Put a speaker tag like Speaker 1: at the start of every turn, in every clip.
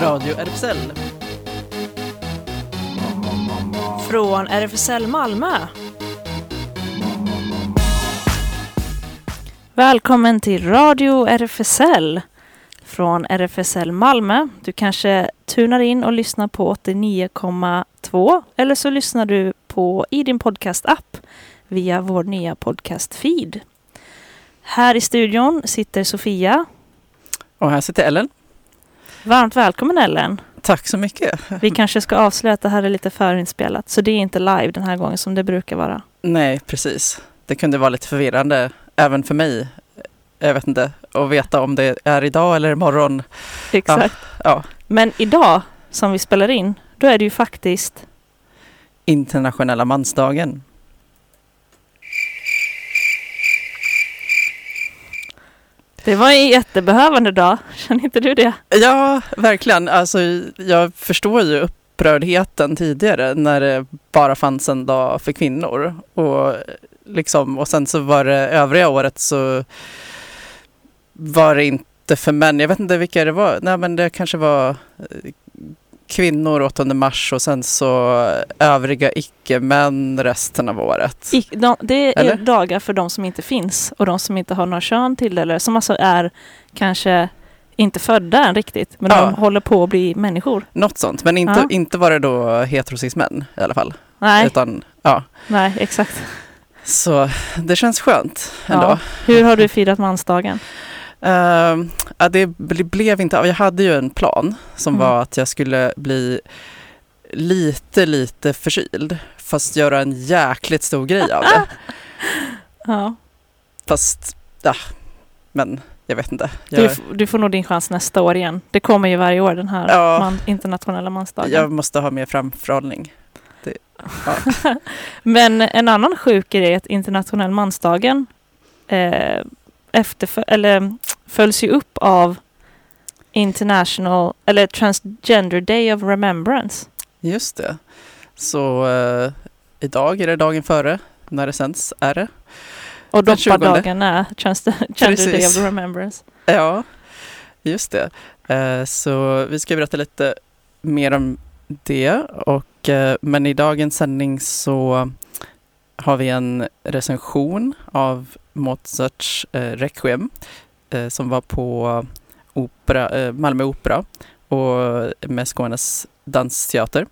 Speaker 1: Radio RFSL.
Speaker 2: Från RFSL Malmö. Välkommen till Radio RFSL från RFSL Malmö. Du kanske tunar in och lyssnar på 89,2 eller så lyssnar du på i din podcast-app via vår nya podcast-feed. Här i studion sitter Sofia.
Speaker 1: Och här sitter Ellen.
Speaker 2: Varmt välkommen Ellen.
Speaker 1: Tack så mycket.
Speaker 2: Vi kanske ska avslöja att det här är lite förinspelat, så det är inte live den här gången som det brukar vara.
Speaker 1: Nej, precis. Det kunde vara lite förvirrande även för mig. Jag vet inte, att veta om det är idag eller imorgon.
Speaker 2: Exakt.
Speaker 1: Ja.
Speaker 2: Men idag, som vi spelar in, då är det ju faktiskt
Speaker 1: Internationella mansdagen.
Speaker 2: Det var en jättebehövande dag, känner inte du det?
Speaker 1: Ja, verkligen. Alltså, jag förstår ju upprördheten tidigare när det bara fanns en dag för kvinnor. Och, liksom, och sen så var det övriga året så var det inte för män. Jag vet inte vilka det var. Nej, men det kanske var eh, kvinnor 8 mars och sen så övriga icke-män resten av året.
Speaker 2: I, de, det är
Speaker 1: Eller?
Speaker 2: dagar för de som inte finns och de som inte har några kön till eller som alltså är kanske inte födda än riktigt, men
Speaker 1: Ja.
Speaker 2: de håller på att bli människor.
Speaker 1: Något sånt, men inte,
Speaker 2: Ja.
Speaker 1: inte var det då heterosis-män i alla fall.
Speaker 2: Nej,
Speaker 1: Utan, ja.
Speaker 2: nej, exakt.
Speaker 1: Så det känns skönt ändå.
Speaker 2: Ja. Hur har du firat mansdagen?
Speaker 1: Ja, det ble- blev inte av. Jag hade ju en plan som
Speaker 2: Mm.
Speaker 1: var att jag skulle bli lite, lite förkyld. Fast göra en jäkligt stor grej av det.
Speaker 2: Ja.
Speaker 1: Fast, ja, men jag vet inte.
Speaker 2: Du,
Speaker 1: Jag,
Speaker 2: f- du får nog din chans nästa år igen. Det kommer ju varje år, den här
Speaker 1: Ja.
Speaker 2: man, internationella mansdagen.
Speaker 1: jag måste ha mer framförhållning. Det, ja.
Speaker 2: Men en annan sjuk grej är att internationella mansdagen eh, efterfö- eller, följs ju upp av International, eller Transgender Day of Remembrance.
Speaker 1: Just det. Så eh, idag är det dagen före när det sänds, är det?
Speaker 2: Och
Speaker 1: Den 20.
Speaker 2: doppardagen är Transgender Day of Remembrance.
Speaker 1: Ja, just det. Eh, Så vi ska berätta lite mer om det. Och, eh, men i dagens sändning så har vi en recension av Mozarts eh, Requiem eh, som var på opera, eh, Malmö Opera och med Skånes dansteater.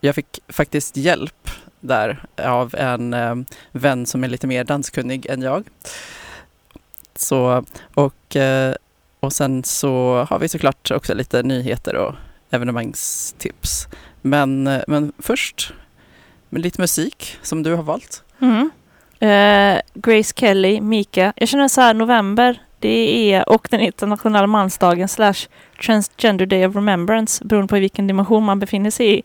Speaker 1: Jag fick faktiskt hjälp där av en eh, vän som är lite mer danskunnig än jag. Så, och eh, och sen så har vi såklart också lite nyheter och evenemangstips. Men, eh, men först med lite musik som du har valt.
Speaker 2: Mm. Eh, Grace Kelly, Mika. Jag känner så här, november, det är, och den internationella mansdagen slash Transgender Day of Remembrance, beroende på vilken dimension man befinner sig i,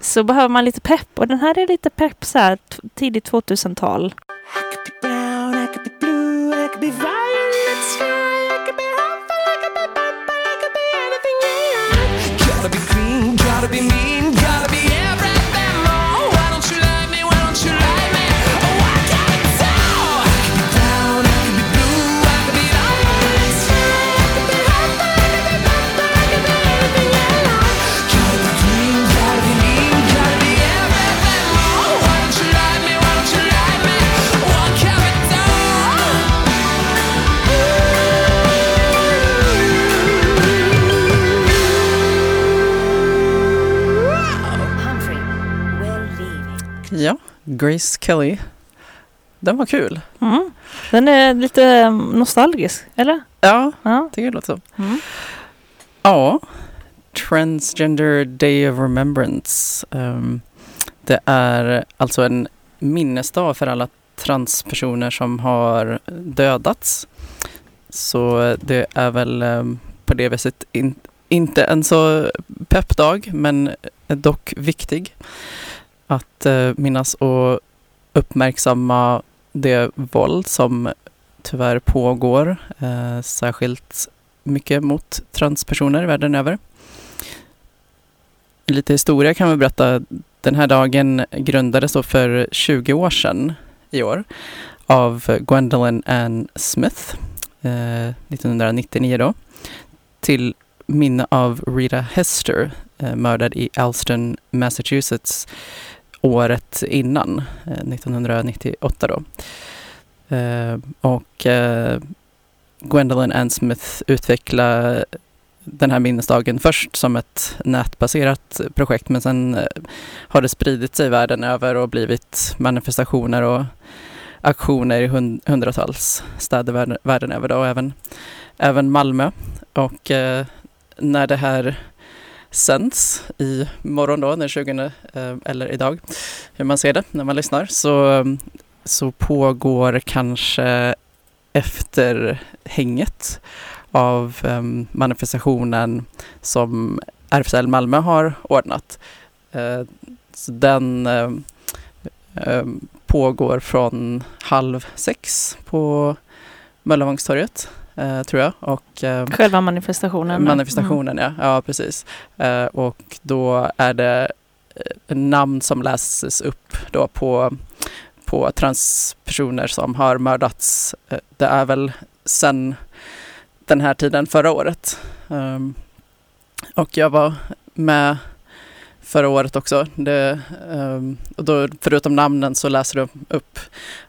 Speaker 2: så behöver man lite pepp. Och den här är lite pepp så här, tidigt 2000-tal.
Speaker 3: brown, I could be blue,
Speaker 1: Grace Kelly. Den var kul.
Speaker 2: Mm. Den är lite eh, nostalgisk, eller?
Speaker 1: Ja,
Speaker 2: Ja.
Speaker 1: det låter så.
Speaker 2: Mm.
Speaker 1: Ja, Transgender Day of Remembrance. Ehm, det är alltså en minnesdag för alla transpersoner som har dödats. Så det är väl ehm, på det viset in, inte en så peppdag, men dock viktig att eh, minnas och uppmärksamma det våld som tyvärr pågår, eh, särskilt mycket mot transpersoner världen över. Lite historia kan vi berätta. Den här dagen grundades då för 20 år sedan i år av Gwendolyn Ann Smith, eh, 1999 då, till minne av Rita Hester, eh, mördad i Alston, Massachusetts året innan, eh, 1998 då. Eh, och eh, Gwendolyn Ann Smith utvecklade den här minnesdagen först som ett nätbaserat projekt men sen har det spridit sig världen över och blivit manifestationer och aktioner i hundratals städer världen, världen över då, och även, även Malmö. Och eh, när det här sänds i morgon då, den 20, eh, eller idag, hur man ser det när man lyssnar, så, mm, så pågår kanske efterhänget av mm, manifestationen som RFSL Malmö har ordnat. Eh, så den mm, pågår från halv sex på Möllevångstorget, eh, tror jag. Och, eh,
Speaker 2: Själva manifestationen.
Speaker 1: Manifestationen, ja. Ja, precis. Eh, och då är det eh, namn som läses upp då på, på transpersoner som har mördats. Eh, det är väl sen den här tiden förra året. Um, och jag var med förra året också. Det, um, och då, förutom namnen så läser du upp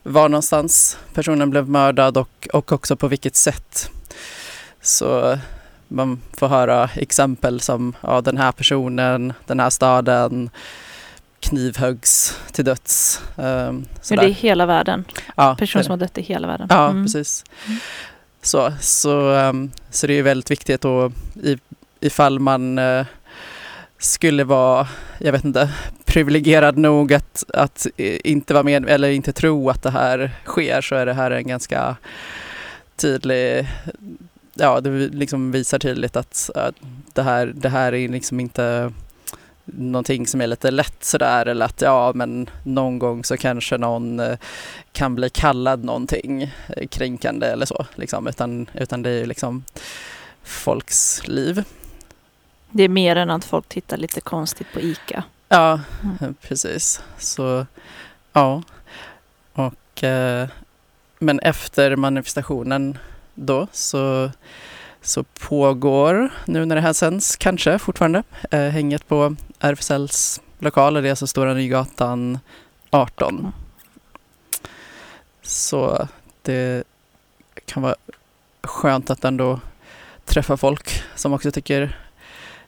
Speaker 1: var någonstans personen blev mördad och, och också på vilket sätt. Så man får höra exempel som ja, den här personen, den här staden knivhuggs till döds. Um,
Speaker 2: det är hela världen.
Speaker 1: ja,
Speaker 2: Personer som har dött i hela världen.
Speaker 1: Ja,
Speaker 2: Mm.
Speaker 1: precis.
Speaker 2: Mm.
Speaker 1: Så, så, ehm, så det är väldigt viktigt och i, ifall man eh, skulle vara, jag vet inte, privilegierad nog att, att eh, inte vara med eller inte tro att det här sker så är det här en ganska tydlig, ja det liksom visar tydligt att, att det, här, det här är liksom inte någonting som är lite lätt sådär eller att ja men någon gång så kanske någon eh, kan bli kallad någonting eh, kränkande eller så liksom utan, utan det är ju liksom folks liv.
Speaker 2: Det är mer än att folk tittar lite konstigt på ICA.
Speaker 1: Ja,
Speaker 2: Mm.
Speaker 1: precis. Så ja. Och eh, men efter manifestationen då så, så pågår, nu när det här sänds kanske fortfarande, eh, hänget på RFSLs lokaler. Det är alltså Stora Nygatan 18. Så det kan vara skönt att ändå träffa folk som också tycker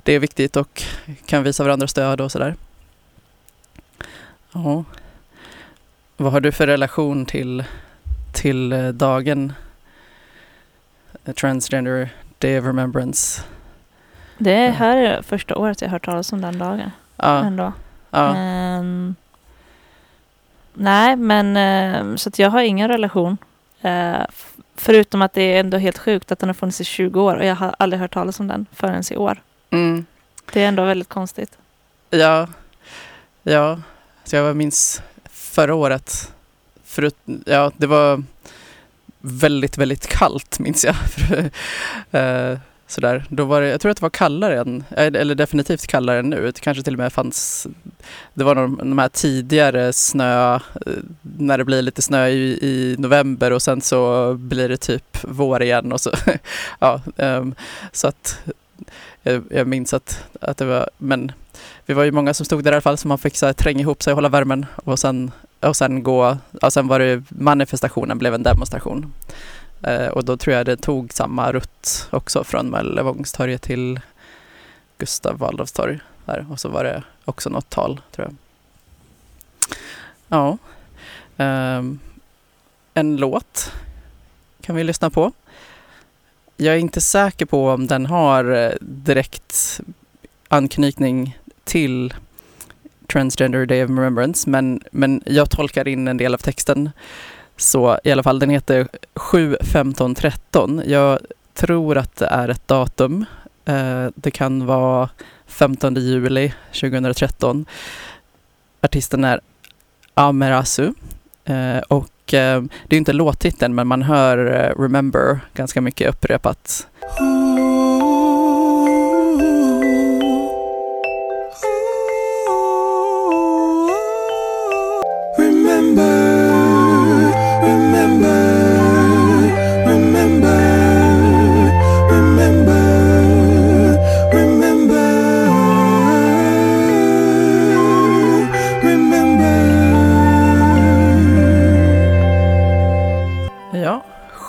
Speaker 1: det är viktigt och kan visa varandra stöd och sådär. Ja. Vad har du för relation till, till eh, dagen Transgender Day of Remembrance?
Speaker 2: Det
Speaker 1: Ja.
Speaker 2: här är första året jag har hört talas om den dagen.
Speaker 1: Ja,
Speaker 2: Ändå.
Speaker 1: ja,
Speaker 2: Ehm, nej, men ehm, så att jag har ingen relation. F- förutom att det är ändå helt sjukt att den har funnits i 20 år och jag har aldrig hört talas om den förrän i år.
Speaker 1: Mm,
Speaker 2: Det är ändå väldigt konstigt.
Speaker 1: ja, ja. Så jag minns förra året, förut, ja det var väldigt, väldigt kallt minns jag. Eh, Sådär. Då var det, jag tror att det var kallare än, eller definitivt kallare än nu. Det kanske till och med fanns, det var de, de här tidigare snö, eh, när det blir lite snö i, i november och sen så blir det typ vår igen och så, ja, ehm, så att jag, jag minns att, att det var, men vi var ju många som stod där i alla fall så man fick så här, tränga ihop sig och hålla värmen och sen, och sen gå, och sen var det manifestationen blev en demonstration. Eh, och då tror jag det tog samma rutt också från Möllevångstorget till Gustav Waldorfs torg där och så var det också något tal tror jag. Ja. eh, en låt kan vi lyssna på. Jag är inte säker på om den har eh, direkt anknytning till Transgender Day of Remembrance men, men jag tolkar in en del av texten så i alla fall den heter 7.15.13. Jag tror att det är ett datum. Eh, det kan vara 15 juli 2013. Artisten är Amerasu eh, och Eh, det är ju inte låttiteln men man hör eh, Remember ganska mycket upprepat.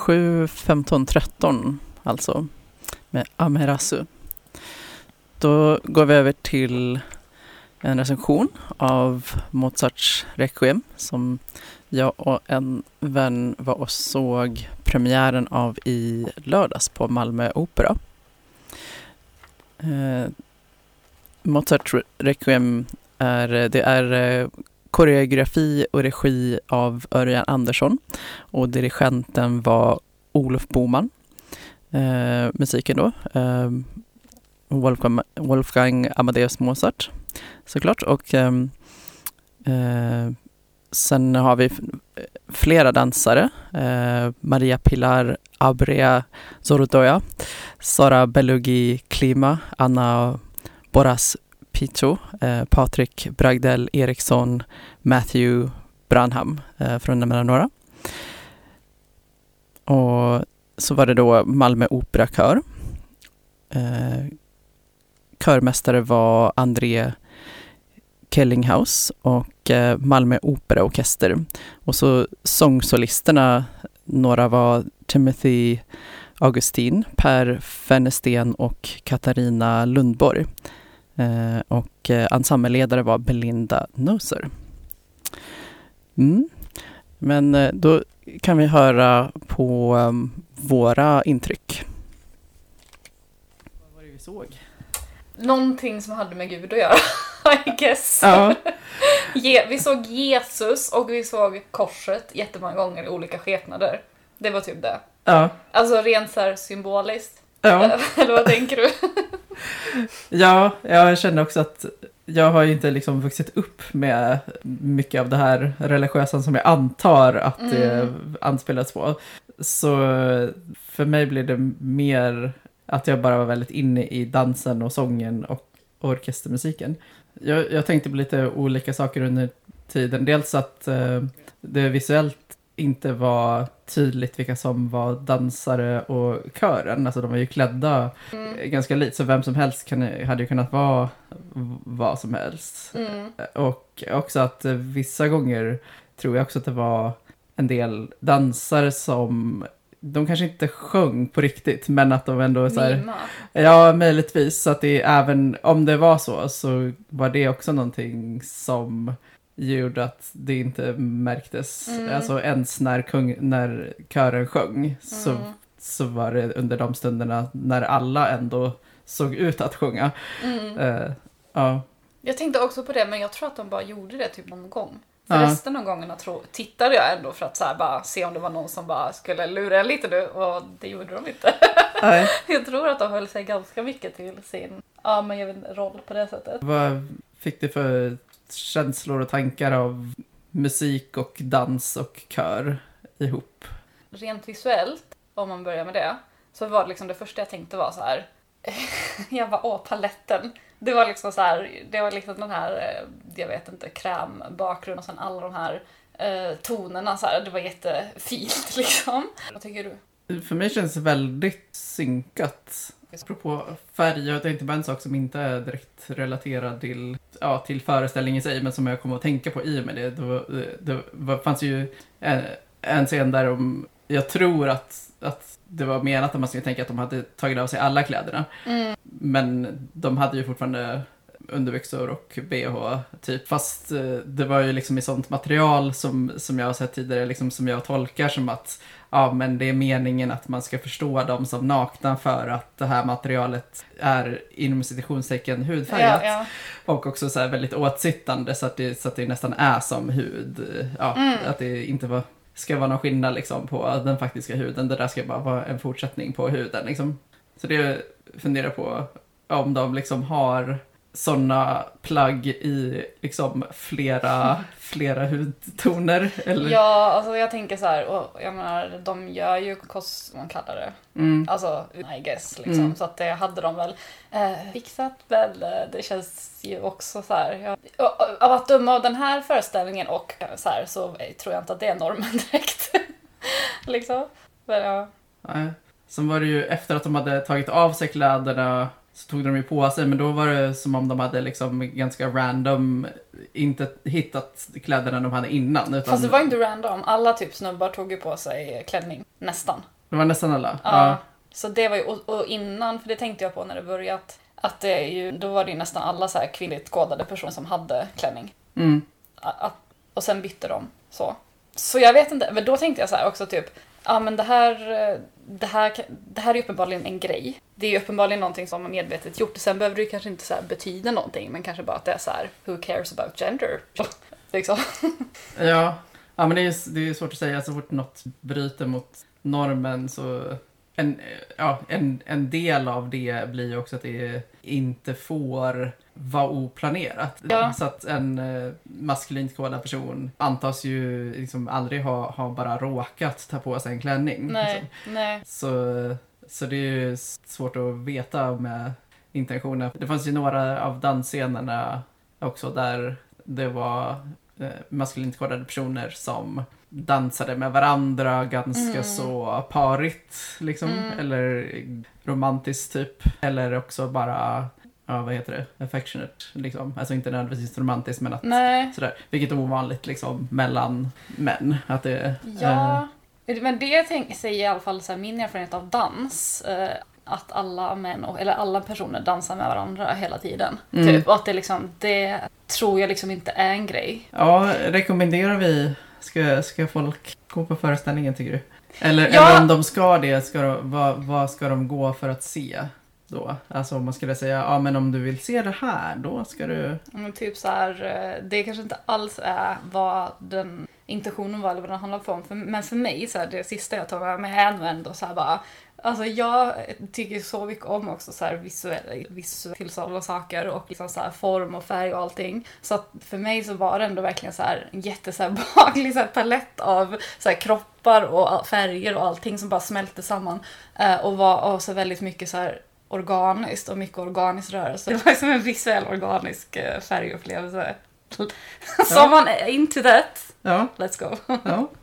Speaker 1: 7, 15, 13 alltså med Amerasu. Då går vi över till en recension av Mozarts Requiem som jag och en vän var och såg premiären av i lördags på Malmö Opera. Eh, Mozart Requiem är, det är eh, koreografi och regi av Örjan Andersson och dirigenten var Olof Boman. Eh, musiken då, eh, Wolfgang, Wolfgang Amadeus Mozart såklart och ehm, eh, sen har vi flera dansare. Eh, Maria Pilar Abrea Zorodoya, Sara Belugi Klima, Anna Boras Pito, eh, Patrik Bragdell Eriksson, Matthew Branham, eh, för att nämna några. Och så var det då Malmö Operakör. Eh, körmästare var André Kellinghaus och eh, Malmö Operaorkester. Och så sångsolisterna, några var Timothy Augustin, Per Fennesten och Katarina Lundborg. Eh, och eh, ensembleledare var Belinda Noser. Mm. Men eh, då kan vi höra på um, våra intryck. Vad var det vi såg?
Speaker 4: Någonting som hade med Gud att göra, I guess.
Speaker 1: Ja,
Speaker 4: vi såg Jesus och vi såg korset jättemånga gånger i olika skepnader. Det var typ det.
Speaker 1: ja,
Speaker 4: Alltså rent så här symboliskt.
Speaker 1: ja.
Speaker 4: Eller vad tänker du?
Speaker 1: Ja, jag känner också att jag har ju inte liksom vuxit upp med mycket av det här religiösa som jag antar att det anspelas på. Så för mig blir det mer att jag bara var väldigt inne i dansen och sången och orkestermusiken. Jag, jag tänkte på lite olika saker under tiden. Dels att eh, det visuellt inte var tydligt vilka som var dansare och kören. Alltså de var ju klädda eh, ganska lite, så vem som helst kan, hade ju kunnat vara vad som helst.
Speaker 4: Mm.
Speaker 1: Och också att vissa gånger tror jag också att det var en del dansare som de kanske inte sjöng på riktigt, men att de ändå så här,
Speaker 4: Mima.
Speaker 1: Ja, möjligtvis. Så att det även om det var så, så var det också någonting som gjorde att det inte märktes.
Speaker 4: Mm.
Speaker 1: Alltså ens när, kung, när kören sjöng så,
Speaker 4: Mm.
Speaker 1: så var det under de stunderna när alla ändå såg ut att sjunga. Eh, ja.
Speaker 4: Jag tänkte också på det, men jag tror att de bara gjorde det typ någon gång. För
Speaker 1: Ja.
Speaker 4: resten av gångerna tro, tittade jag ändå för att så bara se om det var någon som bara skulle lura en lite nu och det gjorde de inte.
Speaker 1: Nej.
Speaker 4: jag tror att de höll sig ganska mycket till sin ja, men jag vet, roll på det sättet.
Speaker 1: Vad fick du för känslor och tankar av musik och dans och kör ihop?
Speaker 4: Rent visuellt, om man börjar med det, så var det liksom det första jag tänkte var så här. jag bara, åh, paletten. Det var liksom så här, det var liksom den här, eh, jag vet inte, krämbakgrund och sen alla de här eh, tonerna så här. Det var jättefint liksom. Vad tycker du?
Speaker 1: För mig känns det väldigt synkat. Apropå färg, är inte bara en sak som inte är direkt relaterad till, ja, till föreställningen i sig, men som jag kommer att tänka på i och med det. Det, var, det var, fanns ju en, en scen där om, jag tror att, att det var menat att man skulle tänka att de hade tagit av sig alla kläderna. Men de hade ju fortfarande underbyxor och bh typ. Fast eh, det var ju liksom i sånt material som, som jag har sett tidigare, liksom som jag tolkar som att ja, men det är meningen att man ska förstå dem som nakna för att det här materialet är inom citationstecken hudfärgat.
Speaker 4: Ja, ja.
Speaker 1: Och också så väldigt åtsittande så att, det, så att det nästan är som hud. Ja,
Speaker 4: Mm.
Speaker 1: Att det inte var, ska vara någon skillnad liksom på den faktiska huden. Det där ska bara vara en fortsättning på huden. Liksom. Så det funderar på om de liksom har sådana plagg i liksom flera, flera hudtoner. Eller?
Speaker 4: Ja, alltså jag tänker så här, och jag menar, de gör ju kost, man kallar det,
Speaker 1: Mm.
Speaker 4: alltså I guess liksom.
Speaker 1: Mm.
Speaker 4: Så att det hade de väl eh, fixat väl. eh, Det känns ju också så här, ja. Och- Av att döma av den här föreställningen och eh, så här så eh, tror jag inte att det är normen direkt. liksom. Men ja.
Speaker 1: Nej. Sen var det ju efter att de hade tagit av sig kläderna så tog de ju på sig, men då var det som om de hade liksom ganska random inte hittat kläderna de hade innan. Utan,
Speaker 4: Fast det var inte random, alla typ snubbar tog ju på sig klänning, nästan.
Speaker 1: Det var nästan alla?
Speaker 4: Ja. Så det var ju, och, och innan, för det tänkte jag på när det började, att, det är ju, då var det ju nästan alla så här kvinnligt kodade personer som hade klänning.
Speaker 1: Mm.
Speaker 4: Att, och sen bytte de så. Så jag vet inte, men då tänkte jag så här också typ, ja men det här, eh, det här, det här är uppenbarligen en grej. Det är ju uppenbarligen någonting som man medvetet gjort. Sen behöver det ju kanske inte så här betyda någonting, men kanske bara att det är så här, who cares about gender? liksom.
Speaker 1: Ja. ja, men det är, det är svårt att säga. Så fort något bryter mot normen så... En, eh, ja, en, en del av det blir ju också att det inte får vara oplanerat.
Speaker 4: Ja.
Speaker 1: Så att en eh, maskulint kodad person antas ju liksom aldrig ha, ha bara råkat ta på sig en klänning.
Speaker 4: Nej,
Speaker 1: liksom.
Speaker 4: nej.
Speaker 1: Så, så det är ju svårt att veta med intentionen. Det fanns ju några av dansscenerna också där det var eh, maskulint kodade personer som dansade med varandra ganska
Speaker 4: Mm.
Speaker 1: så parigt liksom.
Speaker 4: Mm.
Speaker 1: Eller romantiskt typ. Eller också bara, ja vad heter det, affectionate liksom. Alltså inte nödvändigtvis romantiskt men att
Speaker 4: Nej.
Speaker 1: sådär. Vilket är ovanligt liksom mellan män. Att det, eh,
Speaker 4: Ja, men det tänk, säger i alla fall så här, min erfarenhet av dans. Eh, att alla män, och, eller alla personer dansar med varandra hela tiden.
Speaker 1: Mm.
Speaker 4: Typ, och att det liksom, det tror jag liksom inte är en grej.
Speaker 1: Ja, rekommenderar vi, ska, ska folk gå på föreställningen tycker du? Eller,
Speaker 4: Ja.
Speaker 1: eller om de ska det, ska de, vad, vad ska de gå för att se då? Alltså om man skulle säga, ja men om du vill se det här, då ska du...
Speaker 4: Men typ så här, eh, det kanske inte alls är vad den intentionen var eller vad den handlar om. För, men för mig, så här, det sista jag tar med mig är nog ändå så här bara Alltså jag tycker så mycket om också så här visuella, visuella saker och liksom så här form och färg och allting. Så att för mig så var det ändå verkligen så här en jätte så här behaglig så här palett av så här kroppar och färger och allting som bara smälte samman. Eh, och var också väldigt mycket så här organiskt och mycket organisk rörelse. Det var som en visuell organisk eh, färgupplevelse. Så om man är into that,
Speaker 1: Ja,
Speaker 4: let's go.
Speaker 1: ja.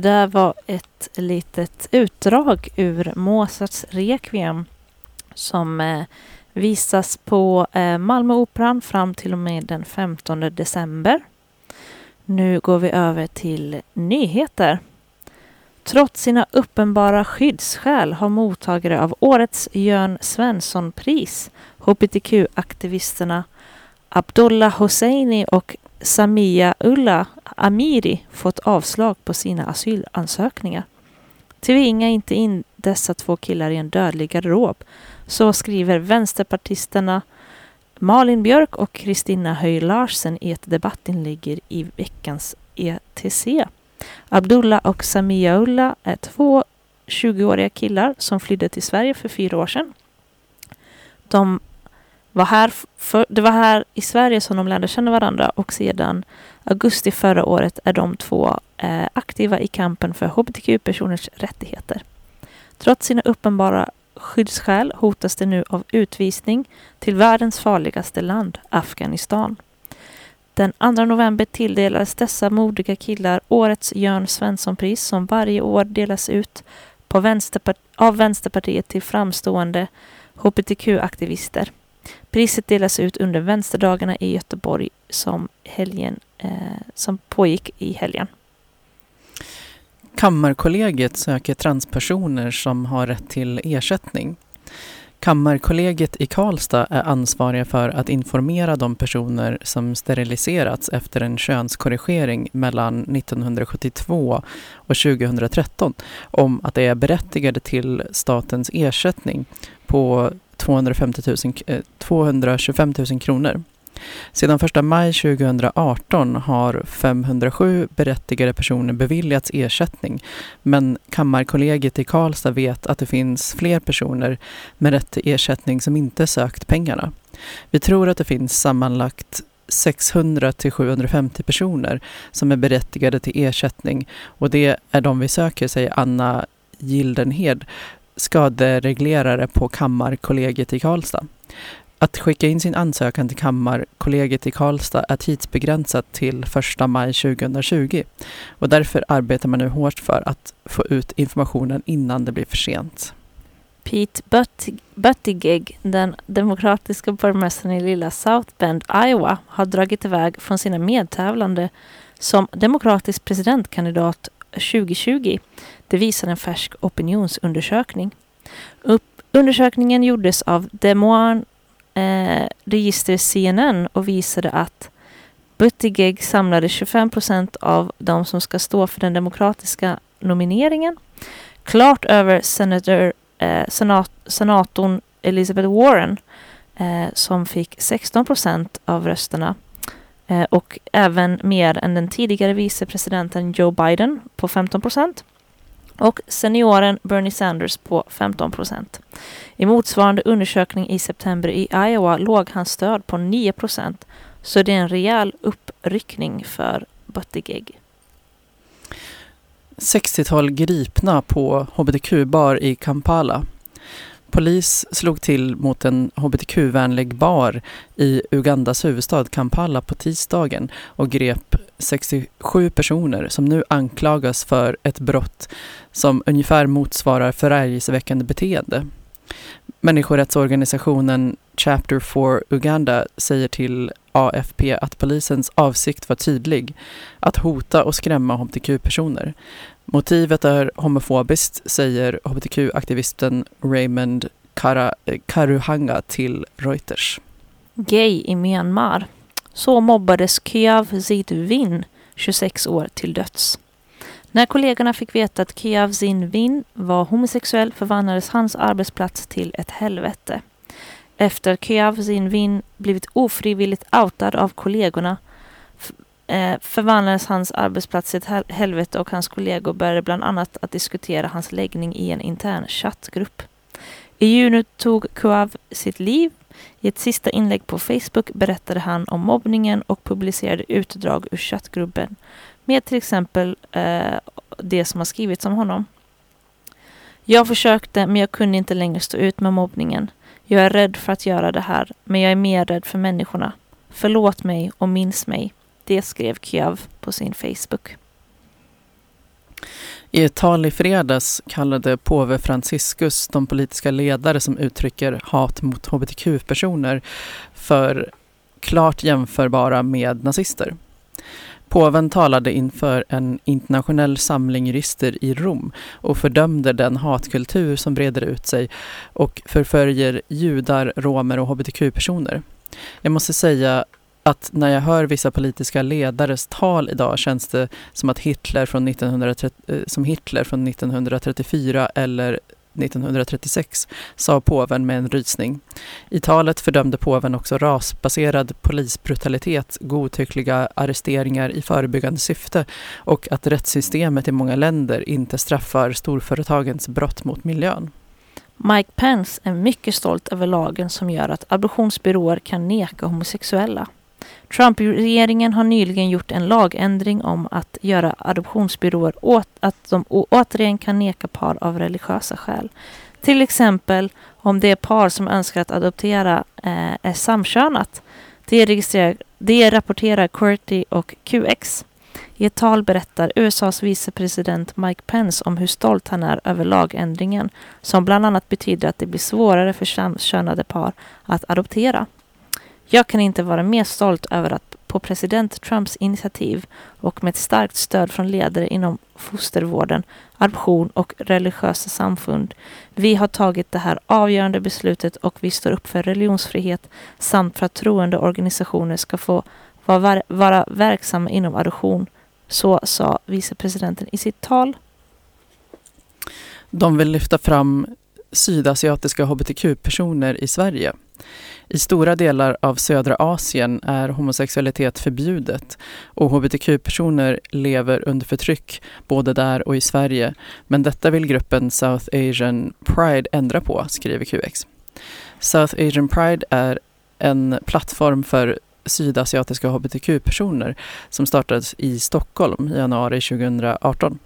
Speaker 2: där var ett litet utdrag ur Mozarts Requiem som eh, visas på eh, Malmö Operan fram till och med den 15 december. Nu går vi över till nyheter. Trots sina uppenbara skyddsskäl har mottagare av årets Jörn Svensson-pris, hbtq-aktivisterna Abdullah Hosseini och Samia Ulla Amiri fått avslag på sina asylansökningar. Tvinga inte in dessa två killar i en dödlig garderob. Så skriver vänsterpartisterna Malin Björk och Kristina Höj Larsen i ett debattinlägg i veckans ETC. Abdullah och Samia Ulla är två 20-åriga killar som flydde till Sverige för fyra år sedan. De var här för, det var här i Sverige som de lärde känna varandra och sedan augusti förra året är de två eh, aktiva i kampen för hbtq-personers rättigheter. Trots sina uppenbara skyddsskäl hotas de nu av utvisning till världens farligaste land, Afghanistan. Den 2 november tilldelades dessa modiga killar årets Jörn Svensson-pris som varje år delas ut på Vänsterpart av Vänsterpartiet till framstående hbtq-aktivister. Priset delas ut under vänsterdagarna i Göteborg som, helgen, eh, som pågick i helgen.
Speaker 1: Kammarkollegiet söker transpersoner som har rätt till ersättning. Kammarkollegiet i Karlstad är ansvariga för att informera de personer som steriliserats efter en könskorrigering mellan 1972 och 2013 om att de är berättigade till statens ersättning på 250 000, eh, 225 000 kronor. Sedan 1 maj 2018 har 507 berättigade personer beviljats ersättning men Kammarkollegiet i Karlstad vet att det finns fler personer med rätt till ersättning som inte sökt pengarna. Vi tror att det finns sammanlagt 600 till 750 personer som är berättigade till ersättning och det är de vi söker, säger Anna Gildenhed, skadereglerare på Kammarkollegiet i Karlstad. Att skicka in sin ansökan till Kammarkollegiet i Karlstad är tidsbegränsat till 1 maj 2020 och därför arbetar man nu hårt för att få ut informationen innan det blir för sent.
Speaker 2: Pete Buttigieg, den demokratiska borgmästaren i lilla South Bend, Iowa, har dragit iväg från sina medtävlande som demokratisk presidentkandidat 2020. Det visar en färsk opinionsundersökning. Upp, undersökningen gjordes av Des Moines eh, register CNN och visade att Buttigieg samlade 25 procent av de som ska stå för den demokratiska nomineringen. Klart över senator, eh, senat, senatorn Elizabeth Warren eh, som fick 16 procent av rösterna eh, och även mer än den tidigare vicepresidenten Joe Biden på 15 procent och senioren Bernie Sanders på 15 procent. I motsvarande undersökning i september i Iowa låg hans stöd på 9 procent. Så det är en rejäl uppryckning för Buttigieg.
Speaker 1: 60-tal gripna på hbtq-bar i Kampala. Polis slog till mot en hbtq-vänlig bar i Ugandas huvudstad Kampala på tisdagen och grep 67 personer som nu anklagas för ett brott som ungefär motsvarar förargelseväckande beteende. Människorättsorganisationen Chapter 4 Uganda säger till AFP att polisens avsikt var tydlig, att hota och skrämma hbtq-personer. Motivet är homofobiskt, säger hbtq-aktivisten Raymond Kara, eh, Karuhanga till Reuters.
Speaker 2: Gay i Myanmar. Så mobbades Kyav Zid Win, 26 år, till döds. När kollegorna fick veta att Kyav Zin Win var homosexuell förvandlades hans arbetsplats till ett helvete. Efter Kyav Zin Win blivit ofrivilligt outad av kollegorna Eh, förvandlades hans arbetsplats till ett helvete och hans kollegor började bland annat att diskutera hans läggning i en intern chattgrupp. I juni tog Kuav sitt liv. I ett sista inlägg på Facebook berättade han om mobbningen och publicerade utdrag ur chattgruppen med till exempel eh, det som har skrivits om honom. Jag försökte men jag kunde inte längre stå ut med mobbningen. Jag är rädd för att göra det här, men jag är mer rädd för människorna. Förlåt mig och minns mig. Det skrev Kiev på sin Facebook.
Speaker 1: I ett tal i fredags kallade påve Franciscus de politiska ledare som uttrycker hat mot hbtq-personer för klart jämförbara med nazister. Påven talade inför en internationell samling jurister i Rom och fördömde den hatkultur som breder ut sig och förföljer judar, romer och hbtq-personer. Jag måste säga att när jag hör vissa politiska ledares tal idag känns det som att Hitler från 1930, eh, som Hitler från 1934 eller 1936, sa påven med en rysning. I talet fördömde påven också rasbaserad polisbrutalitet, godtyckliga arresteringar i förebyggande syfte och att rättssystemet i många länder inte straffar storföretagens brott mot miljön.
Speaker 2: Mike Pence är mycket stolt över lagen som gör att adoptionsbyråer kan neka homosexuella. Trump-regeringen har nyligen gjort en lagändring om att göra adoptionsbyråer åt att de återigen kan neka par av religiösa skäl. Till exempel om det par som önskar att adoptera eh, är samkönat. Det, registrerar, det rapporterar QWERTY och QX. I ett tal berättar USAs vicepresident Mike Pence om hur stolt han är över lagändringen som bland annat betyder att det blir svårare för samkönade par att adoptera. Jag kan inte vara mer stolt över att på president Trumps initiativ och med ett starkt stöd från ledare inom fostervården, adoption och religiösa samfund. Vi har tagit det här avgörande beslutet och vi står upp för religionsfrihet samt för att troende organisationer ska få vara, vara verksamma inom adoption. Så sa vicepresidenten i sitt tal.
Speaker 1: De vill lyfta fram sydasiatiska hbtq-personer i Sverige. I stora delar av södra Asien är homosexualitet förbjudet och hbtq-personer lever under förtryck både där och i Sverige. Men detta vill gruppen South Asian Pride ändra på, skriver QX. South Asian Pride är en plattform för sydasiatiska hbtq-personer som startades i Stockholm i januari 2018.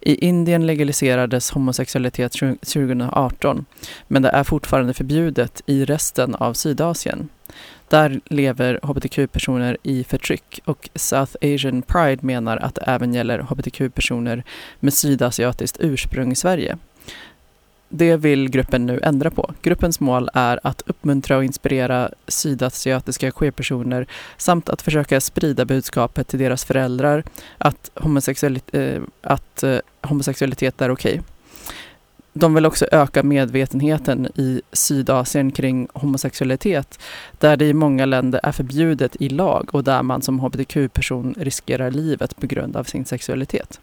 Speaker 1: I Indien legaliserades homosexualitet 2018 men det är fortfarande förbjudet i resten av Sydasien. Där lever hbtq-personer i förtryck och South Asian Pride menar att det även gäller hbtq-personer med sydasiatiskt ursprung i Sverige. Det vill gruppen nu ändra på. Gruppens mål är att uppmuntra och inspirera sydasiatiska queerpersoner samt att försöka sprida budskapet till deras föräldrar att, homosexualitet, eh, att eh, homosexualitet är okej. De vill också öka medvetenheten i Sydasien kring homosexualitet där det i många länder är förbjudet i lag och där man som hbtq-person riskerar livet på grund av sin sexualitet.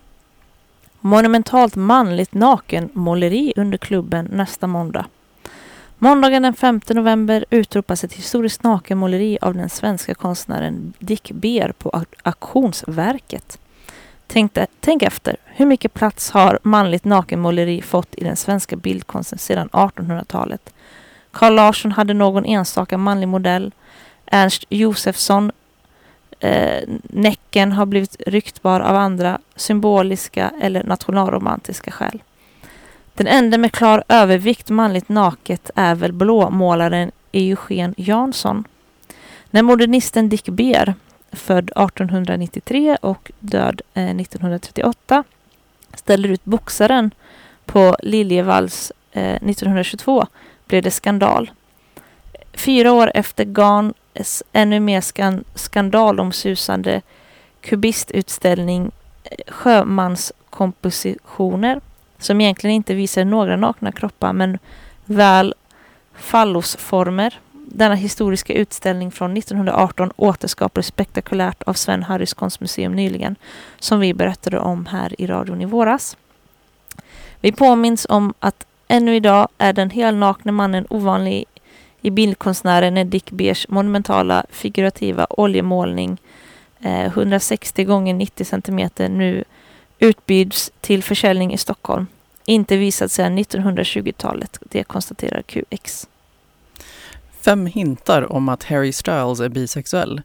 Speaker 2: Monumentalt manligt nakenmåleri under klubben nästa måndag. Måndagen den 5 november utropas ett historiskt nakenmåleri av den svenska konstnären Dick Beer på Auktionsverket. Tänk, tänk efter, hur mycket plats har manligt nakenmåleri fått i den svenska bildkonsten sedan 1800-talet? Carl Larsson hade någon enstaka manlig modell. Ernst Josefsson eh, Näcken har blivit ryktbar av andra symboliska eller nationalromantiska skäl. Den enda med klar övervikt manligt naket är väl blåmålaren Eugen Jansson. När modernisten Dick Beer, född 1893 och död eh, 1938, ställer ut boxaren på Liljevalchs eh, 1922 blev det skandal. Fyra år efter Garn ännu mer skan skandalomsusande kubistutställning eh, Sjömanskompositioner som egentligen inte visar några nakna kroppar men väl fallosformer. Denna historiska utställning från 1918 återskapades spektakulärt av Sven Harrys konstmuseum nyligen som vi berättade om här i radion i våras. Vi påminns om att ännu idag är den helnakne mannen ovanlig i bildkonstnären Dick Beers monumentala figurativa oljemålning eh, 160 gånger 90 cm nu utbyds till försäljning i Stockholm. Inte visat sedan 1920-talet, det konstaterar QX.
Speaker 1: Fem hintar om att Harry Styles är bisexuell.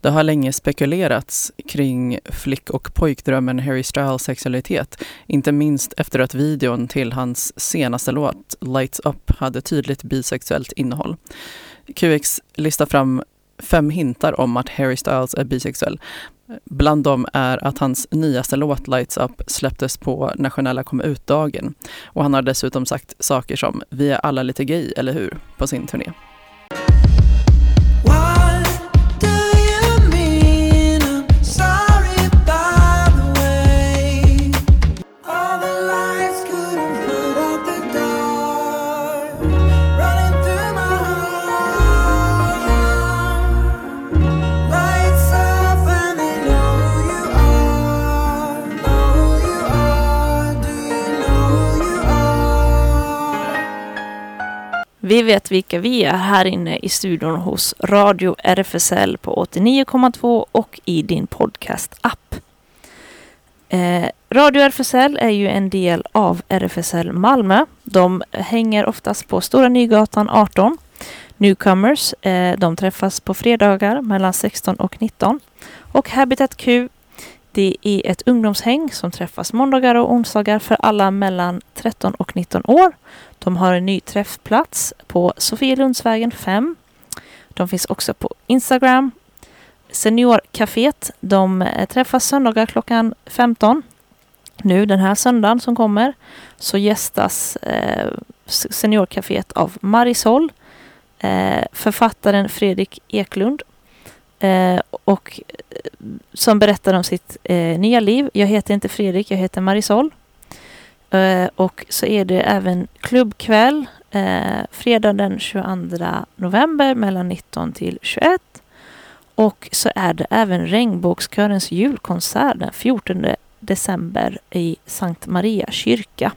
Speaker 1: Det har länge spekulerats kring flick och pojkdrömmen Harry Styles sexualitet. Inte minst efter att videon till hans senaste låt, Lights Up, hade tydligt bisexuellt innehåll. QX listar fram fem hintar om att Harry Styles är bisexuell. Bland dem är att hans nyaste låt Lights Up släpptes på nationella kom ut-dagen. Och han har dessutom sagt saker som “Vi är alla lite gay, eller hur?” på sin turné.
Speaker 2: Vi vet vilka vi är här inne i studion hos Radio RFSL på 89,2 och i din podcast-app. Eh, Radio RFSL är ju en del av RFSL Malmö. De hänger oftast på Stora Nygatan 18. Newcomers, eh, de träffas på fredagar mellan 16 och 19. Och Habitat Q, det är ett ungdomshäng som träffas måndagar och onsdagar för alla mellan 13 och 19 år. De har en ny träffplats på Sofielundsvägen 5. De finns också på Instagram. Seniorcaféet, de eh, träffas söndagar klockan 15. Nu den här söndagen som kommer så gästas eh, Seniorcaféet av Marisol, eh, författaren Fredrik Eklund eh, och eh, som berättar om sitt eh, nya liv. Jag heter inte Fredrik, jag heter Marisol. Eh, och så är det även klubbkväll eh, fredag den 22 november mellan 19 till 21. Och så är det även Regnbågskörens julkonsert den 14 december i Sankt Maria kyrka.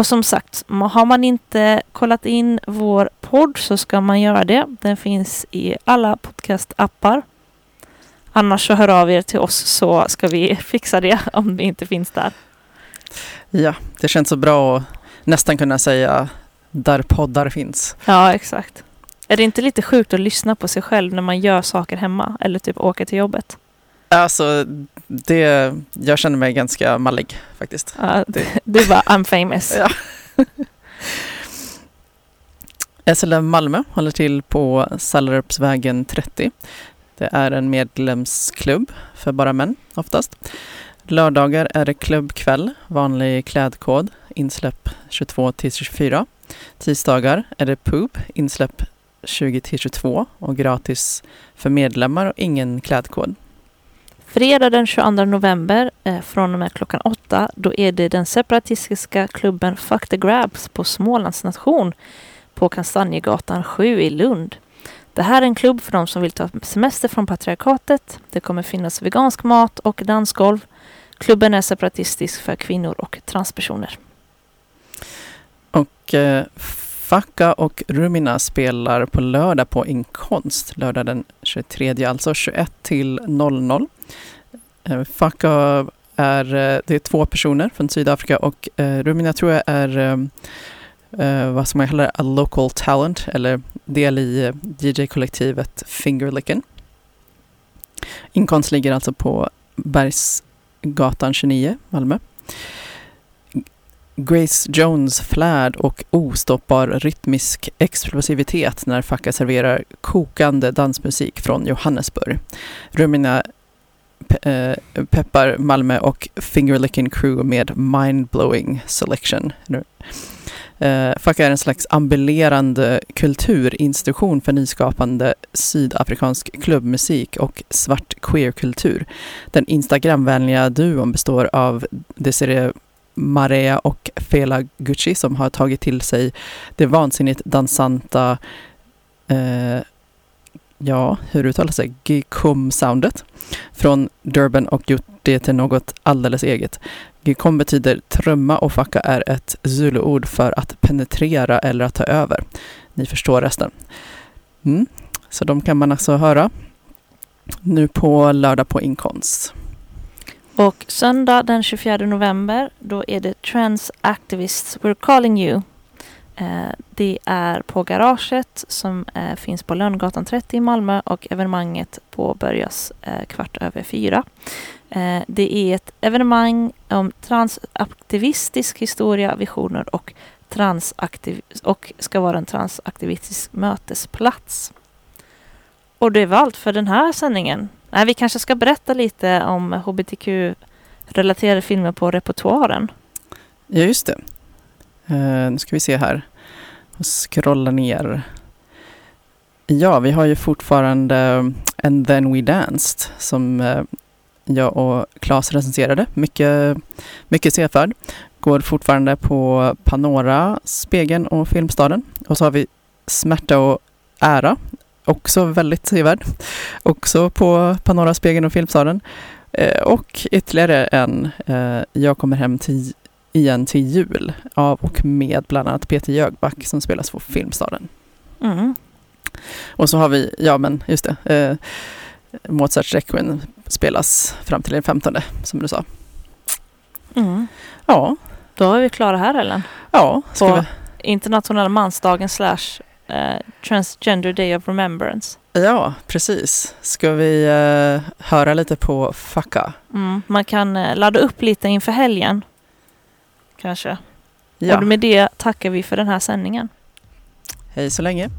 Speaker 2: Och som sagt, har man inte kollat in vår podd så ska man göra det. Den finns i alla podcastappar. Annars så hör av er till oss så ska vi fixa det om det inte finns där.
Speaker 1: Ja, det känns så bra att nästan kunna säga där poddar finns.
Speaker 2: Ja, exakt. Är det inte lite sjukt att lyssna på sig själv när man gör saker hemma eller typ åker till jobbet?
Speaker 1: Alltså, det, jag känner mig ganska mallig faktiskt.
Speaker 2: Ja,
Speaker 1: Det-
Speaker 2: du bara I'm famous.
Speaker 1: Ja. SLM Malmö håller till på Sallerupsvägen 30. Det är en medlemsklubb för bara män oftast. Lördagar är det klubbkväll, vanlig klädkod, insläpp 22 till 24. Tisdagar är det pub, insläpp 20 till 22 och gratis för medlemmar och ingen klädkod.
Speaker 2: Fredag den 22 november eh, från och med klockan åtta då är det den separatistiska klubben Fuck the Grabs på Smålands nation på Kastanjegatan 7 i Lund. Det här är en klubb för de som vill ta semester från patriarkatet. Det kommer finnas vegansk mat och dansgolv. Klubben är separatistisk för kvinnor och transpersoner.
Speaker 1: Och eh, Facka och Rumina spelar på lördag på Inkonst, lördag den 23, alltså 21 till 00. Eh, Faka är, eh, det är två personer från Sydafrika och eh, Rumina tror jag är ehm, vad som man kallar a local talent eller del i DJ-kollektivet Fingerlicken. Inkomst ligger alltså på Bergsgatan 29, Malmö. Grace Jones flärd och ostoppbar rytmisk explosivitet när Facka serverar kokande dansmusik från Johannesburg. Rumina pe- eh, peppar Malmö och Fingerlicking Crew med mindblowing selection. Uh, eh, Facka är en slags ambulerande kulturinstitution för nyskapande sydafrikansk klubbmusik och svart queerkultur. Den Instagramvänliga duon består av Desiree Marea och Fela Gucci som har tagit till sig det vansinnigt dansanta, eh, ja, hur uttalas det, Gikum-soundet från Durban och gjort det till något alldeles eget. Gikom betyder trumma och facka är ett zuluord för att penetrera eller att ta över. Ni förstår resten. Mm. Så de kan man alltså höra nu på lördag på Inkonst.
Speaker 2: Och söndag den 24 november, då är det Trans Activists We're Calling You. Eh, det är på Garaget som eh, finns på Lönngatan 30 i Malmö och evenemanget påbörjas eh, kvart över fyra. Det är ett evenemang om transaktivistisk historia, visioner och, transaktiv och ska vara en transaktivistisk mötesplats. Och det var allt för den här sändningen. Nej, vi kanske ska berätta lite om hbtq-relaterade filmer på repertoaren.
Speaker 1: Ja, just det. Eh, nu ska vi se här. Och scrolla ner. Ja, vi har ju fortfarande mm, And then we danced som eh, jag och Claes recenserade. Mycket, mycket sevärd. Går fortfarande på Panora, Spegeln och Filmstaden. Och så har vi Smärta och ära. Också väldigt sevärd. Också på Panora, Spegeln och Filmstaden. Eh, och ytterligare en, eh, Jag kommer hem till igen till jul av och med bland annat Peter Jögback som spelas på Filmstaden.
Speaker 2: Mm.
Speaker 1: Och så har vi, ja men just det, eh, Mozarts Requiem spelas fram till den 15 som du sa.
Speaker 2: Mm.
Speaker 1: Ja,
Speaker 2: Då är vi klara här Ellen.
Speaker 1: ja, ska
Speaker 2: På
Speaker 1: vi,
Speaker 2: internationella mansdagen slash eh, Transgender Day of Remembrance.
Speaker 1: ja precis. Ska vi eh, höra lite på Facka?
Speaker 2: Mm. Man kan eh, ladda upp lite inför helgen. Kanske.
Speaker 1: Ja,
Speaker 2: Och med det tackar vi för den här sändningen.
Speaker 1: hej så länge.